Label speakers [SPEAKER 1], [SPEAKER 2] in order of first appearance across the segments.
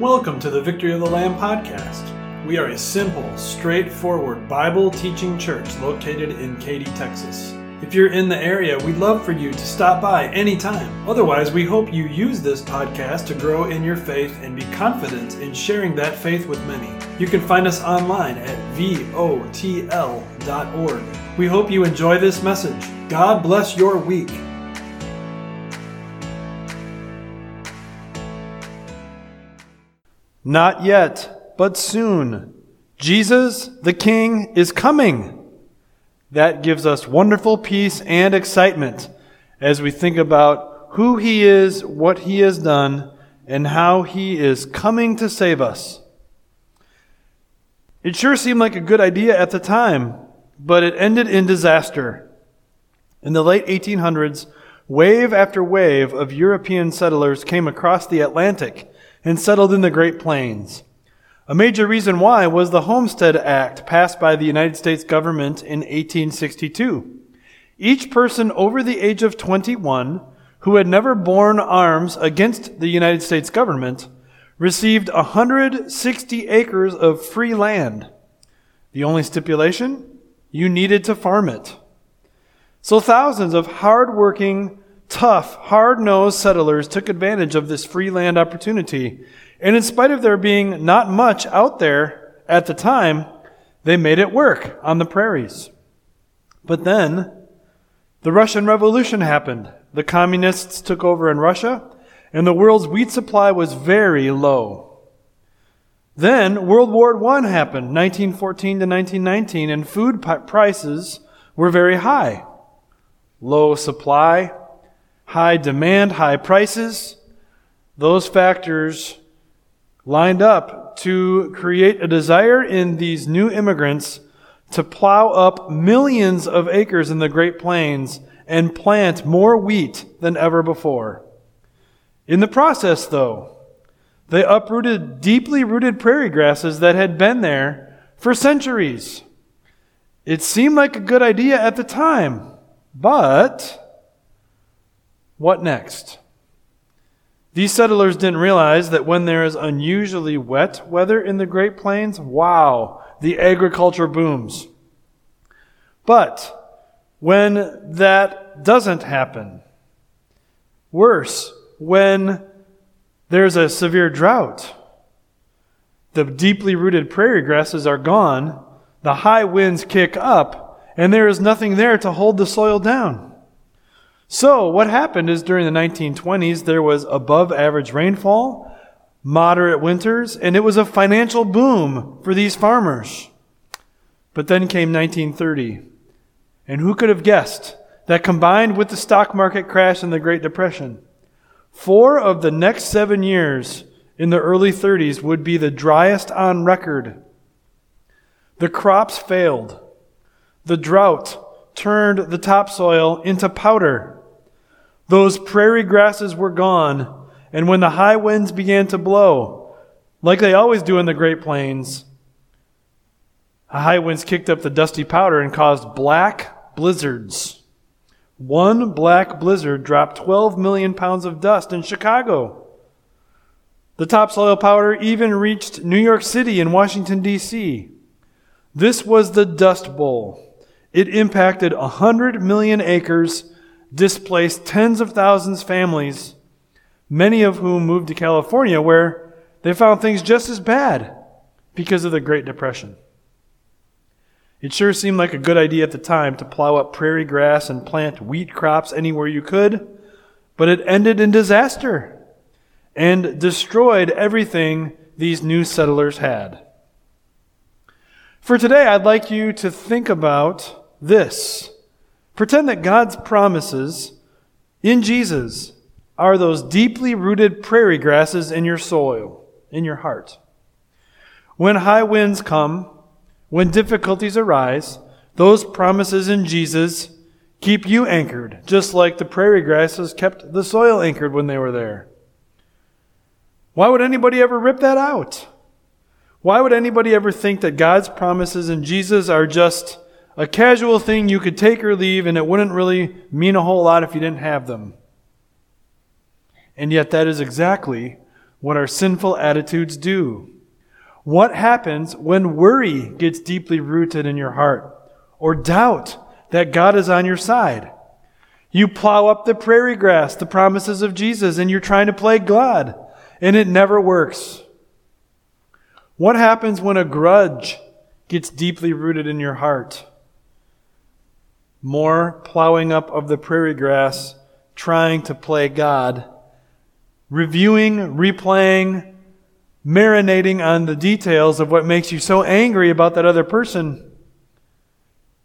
[SPEAKER 1] Welcome to the Victory of the Lamb podcast. We are a simple, straightforward Bible teaching church located in Katy, Texas. If you're in the area, we'd love for you to stop by anytime. Otherwise, we hope you use this podcast to grow in your faith and be confident in sharing that faith with many. You can find us online at votl.org. We hope you enjoy this message. God bless your week. Not yet, but soon. Jesus, the King, is coming. That gives us wonderful peace and excitement as we think about who He is, what He has done, and how He is coming to save us. It sure seemed like a good idea at the time, but it ended in disaster. In the late 1800s, wave after wave of European settlers came across the Atlantic and settled in the Great Plains. A major reason why was the Homestead Act passed by the United States government in 1862. Each person over the age of 21 who had never borne arms against the United States government received 160 acres of free land. The only stipulation? You needed to farm it. So thousands of hard-working, tough, hard-nosed settlers took advantage of this free land opportunity and in spite of there being not much out there at the time, they made it work on the prairies. But then, the Russian Revolution happened. The communists took over in Russia, and the world's wheat supply was very low. Then World War I happened, 1914 to 1919, and food prices were very high. Low supply, high demand, high prices. Those factors lined up to create a desire in these new immigrants to plow up millions of acres in the Great Plains and plant more wheat than ever before. In the process, though, they uprooted deeply rooted prairie grasses that had been there for centuries. It seemed like a good idea at the time, but what next? These settlers didn't realize that when there is unusually wet weather in the Great Plains, wow, the agriculture booms. But when that doesn't happen, worse, when there's a severe drought, the deeply rooted prairie grasses are gone, the high winds kick up, and there is nothing there to hold the soil down. So, what happened is during the 1920s, there was above average rainfall, moderate winters, and it was a financial boom for these farmers. But then came 1930. And who could have guessed that combined with the stock market crash and the Great Depression, four of the next seven years in the early 30s would be the driest on record? The crops failed. The drought turned the topsoil into powder. Those prairie grasses were gone, and when the high winds began to blow, like they always do in the Great Plains, the high winds kicked up the dusty powder and caused black blizzards. One black blizzard dropped 12 million pounds of dust in Chicago. The topsoil powder even reached New York City and Washington, D.C. This was the Dust Bowl. It impacted 100 million acres displaced tens of thousands of families, many of whom moved to California, where they found things just as bad because of the Great Depression. It sure seemed like a good idea at the time to plow up prairie grass and plant wheat crops anywhere you could, but it ended in disaster and destroyed everything these new settlers had. For today, I'd like you to think about this. Pretend that God's promises in Jesus are those deeply rooted prairie grasses in your soil, in your heart. When high winds come, when difficulties arise, those promises in Jesus keep you anchored, just like the prairie grasses kept the soil anchored when they were there. Why would anybody ever rip that out? Why would anybody ever think that God's promises in Jesus are just a casual thing you could take or leave, and it wouldn't really mean a whole lot if you didn't have them. And yet, that is exactly what our sinful attitudes do. What happens when worry gets deeply rooted in your heart or doubt that God is on your side? You plow up the prairie grass, the promises of Jesus, and you're trying to play God, and it never works. What happens when a grudge gets deeply rooted in your heart? More plowing up of the prairie grass, trying to play God, reviewing, replaying, marinating on the details of what makes you so angry about that other person.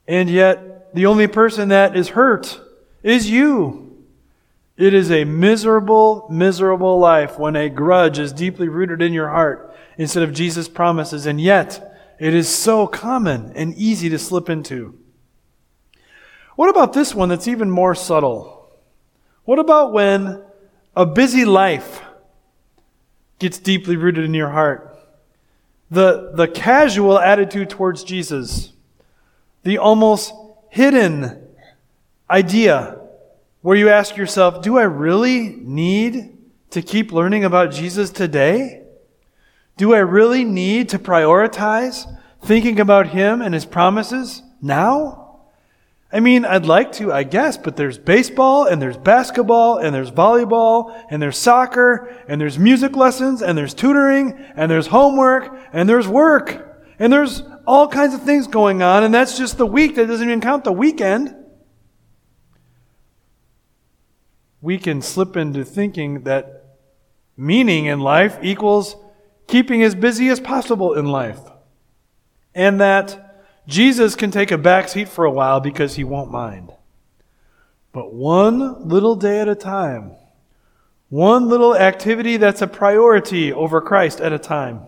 [SPEAKER 1] And yet, the only person that is hurt is you. It is a miserable, miserable life when a grudge is deeply rooted in your heart instead of Jesus' promises, and yet it is so common and easy to slip into. What about this one that's even more subtle? What about when a busy life gets deeply rooted in your heart? The, the casual attitude towards Jesus, the almost hidden idea where you ask yourself, do I really need to keep learning about Jesus today? Do I really need to prioritize thinking about Him and His promises now? I mean, I'd like to, I guess, but there's baseball and there's basketball and there's volleyball and there's soccer and there's music lessons and there's tutoring and there's homework and there's work and there's all kinds of things going on and that's just the week. That doesn't even count the weekend. we can slip into thinking that meaning in life equals keeping as busy as possible in life. And that Jesus can take a back seat for a while because he won't mind. But one little day at a time, one little activity that's a priority over Christ at a time,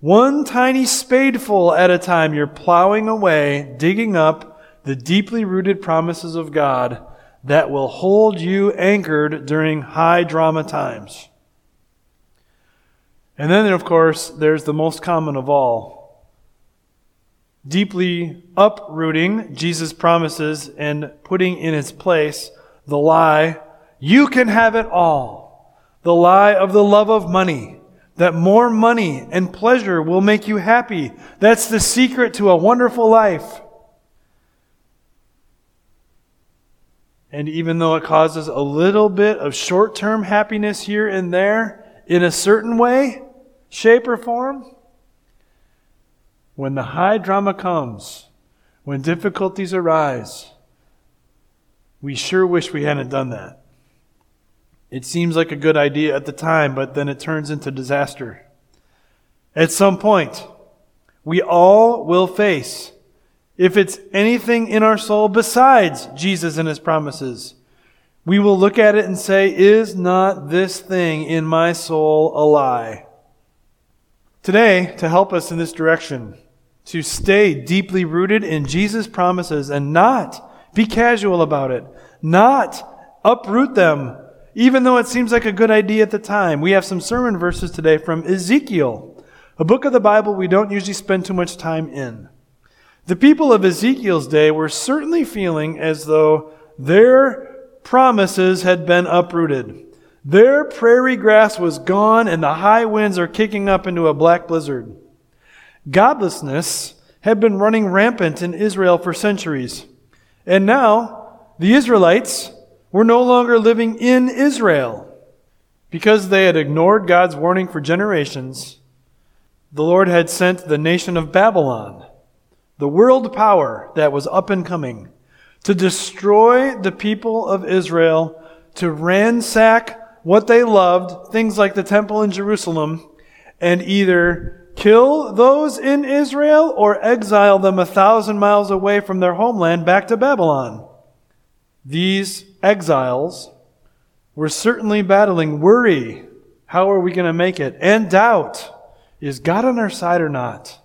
[SPEAKER 1] one tiny spadeful at a time, you're plowing away, digging up the deeply rooted promises of God that will hold you anchored during high drama times. And then, of course, there's the most common of all deeply uprooting Jesus' promises and putting in its place the lie, you can have it all. The lie of the love of money, that more money and pleasure will make you happy. That's the secret to a wonderful life. And even though it causes a little bit of short term happiness here and there, in a certain way, shape, or form, when the high drama comes, when difficulties arise, we sure wish we hadn't done that. It seems like a good idea at the time, but then it turns into disaster. At some point, we all will face if it's anything in our soul besides Jesus and his promises, we will look at it and say, Is not this thing in my soul a lie? Today, to help us in this direction, to stay deeply rooted in Jesus' promises and not be casual about it, not uproot them, even though it seems like a good idea at the time. We have some sermon verses today from Ezekiel, a book of the Bible we don't usually spend too much time in. The people of Ezekiel's day were certainly feeling as though their promises had been uprooted. Their prairie grass was gone and the high winds are kicking up into a black blizzard. Godlessness had been running rampant in Israel for centuries. And now the Israelites were no longer living in Israel. Because they had ignored God's warning for generations, the Lord had sent the nation of Babylon the world power that was up and coming, to destroy the people of Israel, to ransack what they loved, things like the temple in Jerusalem, and either kill those in Israel or exile them a thousand miles away from their homeland back to Babylon. These exiles were certainly battling worry. How are we going to make it? And doubt. Is God on our side or not?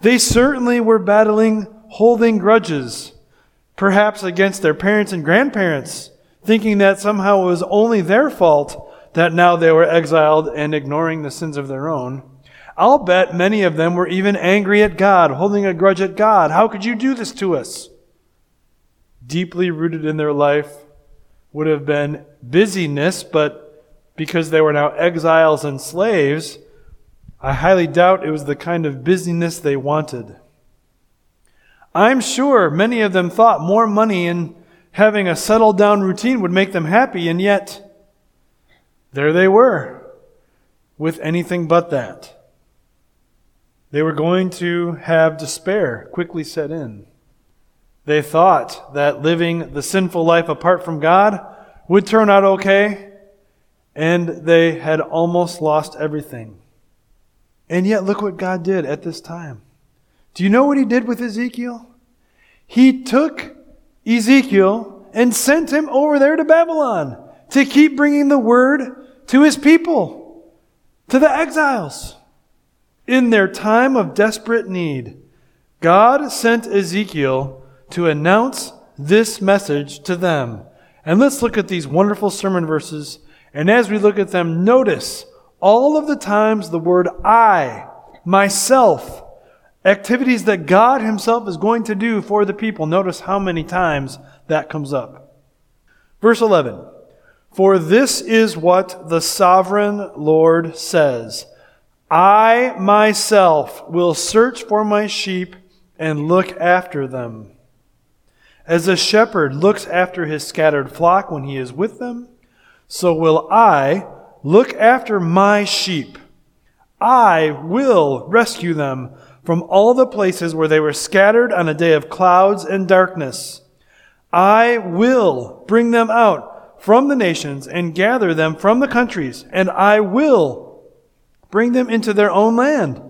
[SPEAKER 1] They certainly were battling holding grudges, perhaps against their parents and grandparents, thinking that somehow it was only their fault that now they were exiled and ignoring the sins of their own. I'll bet many of them were even angry at God, holding a grudge at God. How could you do this to us? Deeply rooted in their life would have been busyness, but because they were now exiles and slaves, I highly doubt it was the kind of busyness they wanted. I'm sure many of them thought more money and having a settled down routine would make them happy, and yet there they were with anything but that. They were going to have despair quickly set in. They thought that living the sinful life apart from God would turn out okay, and they had almost lost everything. And yet, look what God did at this time. Do you know what He did with Ezekiel? He took Ezekiel and sent him over there to Babylon to keep bringing the word to His people, to the exiles. In their time of desperate need, God sent Ezekiel to announce this message to them. And let's look at these wonderful sermon verses. And as we look at them, notice all of the times the word I, myself, activities that God Himself is going to do for the people. Notice how many times that comes up. Verse 11 For this is what the sovereign Lord says I myself will search for my sheep and look after them. As a shepherd looks after his scattered flock when he is with them, so will I look after my sheep. I will rescue them from all the places where they were scattered on a day of clouds and darkness. I will bring them out from the nations and gather them from the countries, and I will bring them into their own land.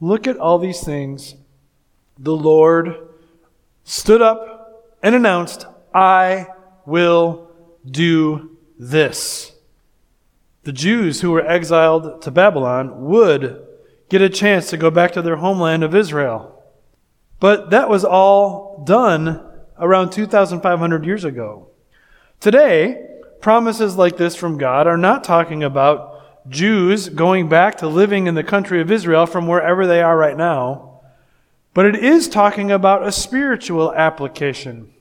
[SPEAKER 1] Look at all these things. The Lord stood up and announced, I will do this. The Jews who were exiled to Babylon would get a chance to go back to their homeland of Israel. But that was all done around 2,500 years ago. Today, promises like this from God are not talking about Jews going back to living in the country of Israel from wherever they are right now, but it is talking about a spiritual application.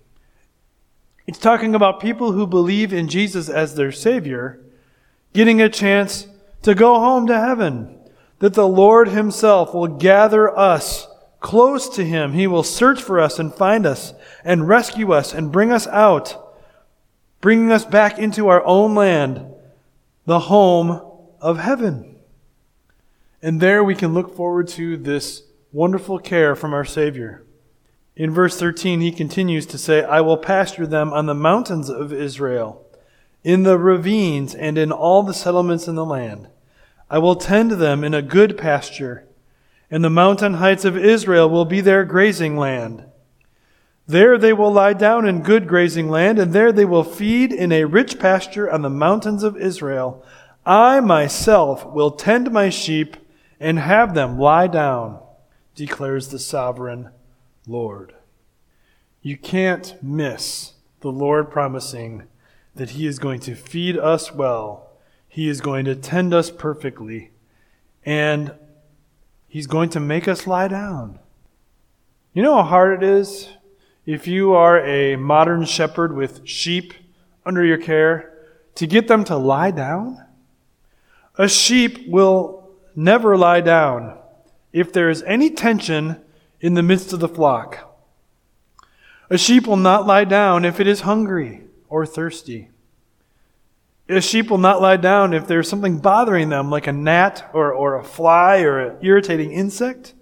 [SPEAKER 1] It's talking about people who believe in Jesus as their Savior getting a chance to go home to heaven that the Lord Himself will gather us close to Him. He will search for us and find us and rescue us and bring us out, bringing us back into our own land, the home of heaven. And there we can look forward to this wonderful care from our Savior. In verse 13, he continues to say, I will pasture them on the mountains of Israel, in the ravines, and in all the settlements in the land. I will tend them in a good pasture, and the mountain heights of Israel will be their grazing land. There they will lie down in good grazing land, and there they will feed in a rich pasture on the mountains of Israel. I myself will tend my sheep and have them lie down, declares the sovereign Lord. You can't miss the Lord promising that He is going to feed us well he is going to tend us perfectly. And He's going to make us lie down. You know how hard it is if you are a modern shepherd with sheep under your care to get them to lie down? A sheep will never lie down if there is any tension in the midst of the flock. A sheep will not lie down if it is hungry or thirsty. A sheep will not lie down if there's something bothering them, like a gnat or, or a fly or an irritating insect.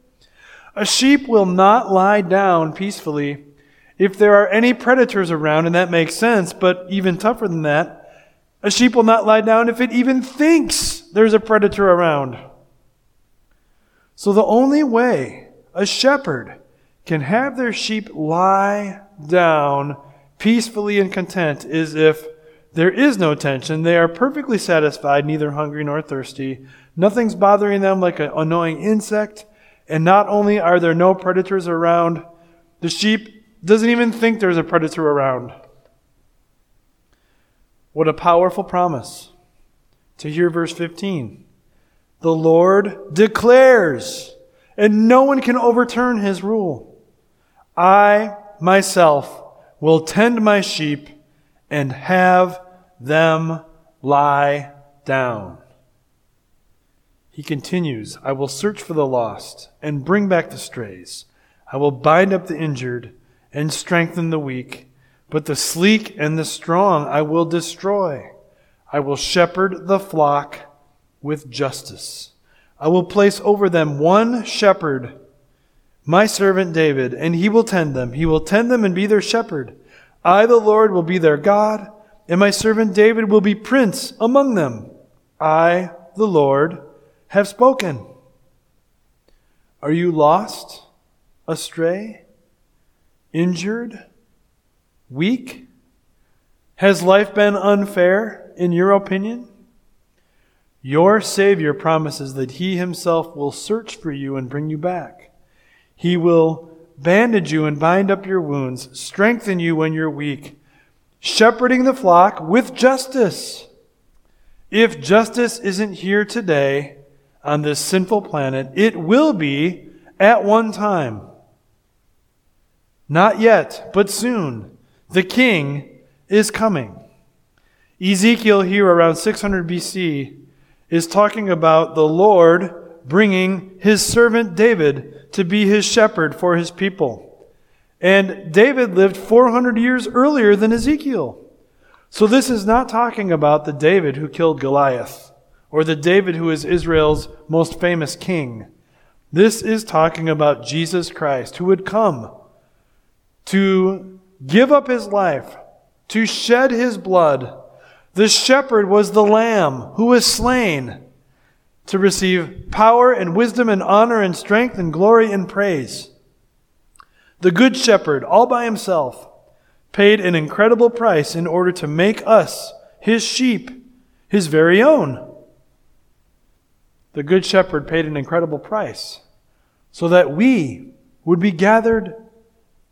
[SPEAKER 1] A sheep will not lie down peacefully if there are any predators around, and that makes sense, but even tougher than that, a sheep will not lie down if it even thinks there's a predator around. So the only way a shepherd can have their sheep lie down peacefully and content is if there is no tension. They are perfectly satisfied, neither hungry nor thirsty. Nothing's bothering them like an annoying insect. And not only are there no predators around, the sheep doesn't even think there's a predator around. What a powerful promise to hear verse 15. The Lord declares, and no one can overturn his rule. I myself will tend my sheep and have them lie down. He continues, I will search for the lost and bring back the strays. I will bind up the injured and strengthen the weak, but the sleek and the strong I will destroy. I will shepherd the flock with justice. I will place over them one shepherd, my servant David, and he will tend them. He will tend them and be their shepherd. I, the Lord, will be their God, and my servant David will be prince among them. I, the Lord, have spoken. Are you lost, astray, injured, weak? Has life been unfair in your opinion? Your Savior promises that He Himself will search for you and bring you back. He will bandage you and bind up your wounds, strengthen you when you're weak, shepherding the flock with justice. If justice isn't here today on this sinful planet, it will be at one time. Not yet, but soon. The king is coming. Ezekiel, here around 600 BC, is talking about the Lord bringing his servant David to be his shepherd for his people. And David lived 400 years earlier than Ezekiel. So this is not talking about the David who killed Goliath or the David who is Israel's most famous king. This is talking about Jesus Christ who would come to give up his life, to shed his blood the shepherd was the lamb who was slain to receive power and wisdom and honor and strength and glory and praise. The good shepherd, all by himself, paid an incredible price in order to make us, his sheep, his very own. The good shepherd paid an incredible price so that we would be gathered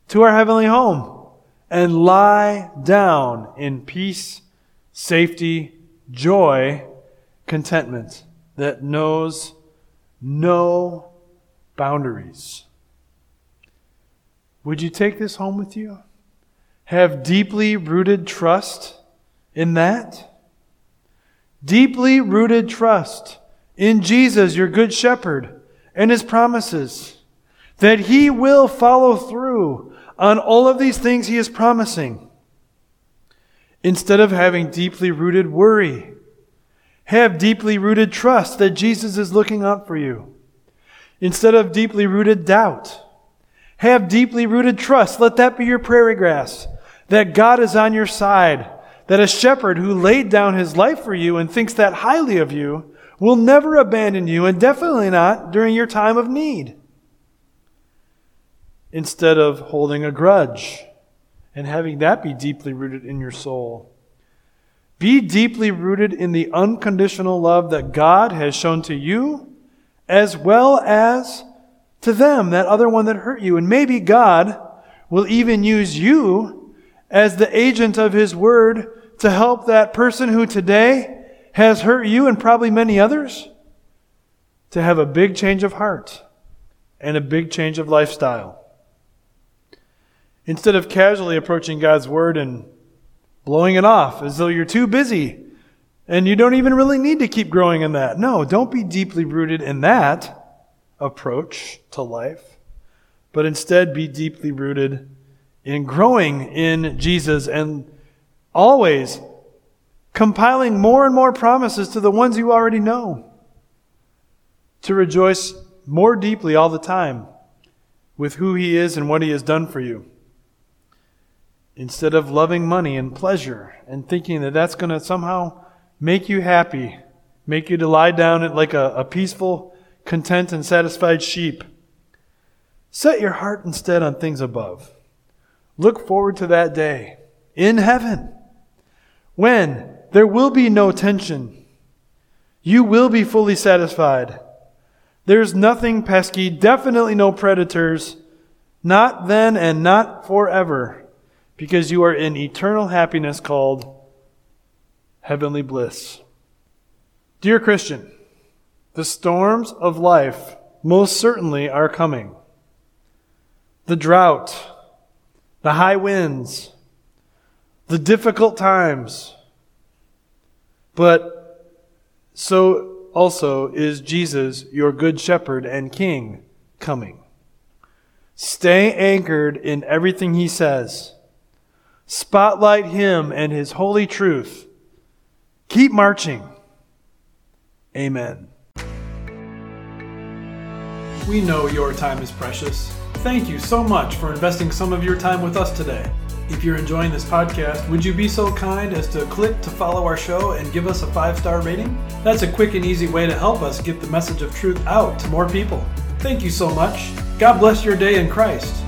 [SPEAKER 1] to our heavenly home and lie down in peace safety, joy, contentment that knows no boundaries. Would you take this home with you? Have deeply rooted trust in that? Deeply rooted trust in Jesus, your good shepherd, and his promises that he will follow through on all of these things he is promising. Instead of having deeply rooted worry, have deeply rooted trust that Jesus is looking out for you. Instead of deeply rooted doubt, have deeply rooted trust. Let that be your prairie grass. That God is on your side. That a shepherd who laid down his life for you and thinks that highly of you will never abandon you and definitely not during your time of need. Instead of holding a grudge and having that be deeply rooted in your soul. Be deeply rooted in the unconditional love that God has shown to you, as well as to them, that other one that hurt you. And maybe God will even use you as the agent of His Word to help that person who today has hurt you and probably many others to have a big change of heart and a big change of lifestyle. Instead of casually approaching God's Word and blowing it off as though you're too busy and you don't even really need to keep growing in that. No, don't be deeply rooted in that approach to life, but instead be deeply rooted in growing in Jesus and always compiling more and more promises to the ones you already know. To rejoice more deeply all the time with who He is and what He has done for you instead of loving money and pleasure and thinking that that's going to somehow make you happy, make you to lie down like a, a peaceful, content, and satisfied sheep. Set your heart instead on things above. Look forward to that day in heaven when there will be no tension. You will be fully satisfied. There's nothing pesky, definitely no predators, not then and not forever because you are in eternal happiness called heavenly bliss. Dear Christian, the storms of life most certainly are coming. The drought, the high winds, the difficult times, but so also is Jesus, your good shepherd and king, coming. Stay anchored in everything he says. Spotlight him and his holy truth. Keep marching. Amen. We know your time is precious. Thank you so much for investing some of your time with us today. If you're enjoying this podcast, would you be so kind as to click to follow our show and give us a five star rating? That's a quick and easy way to help us get the message of truth out to more people. Thank you so much. God bless your day in Christ.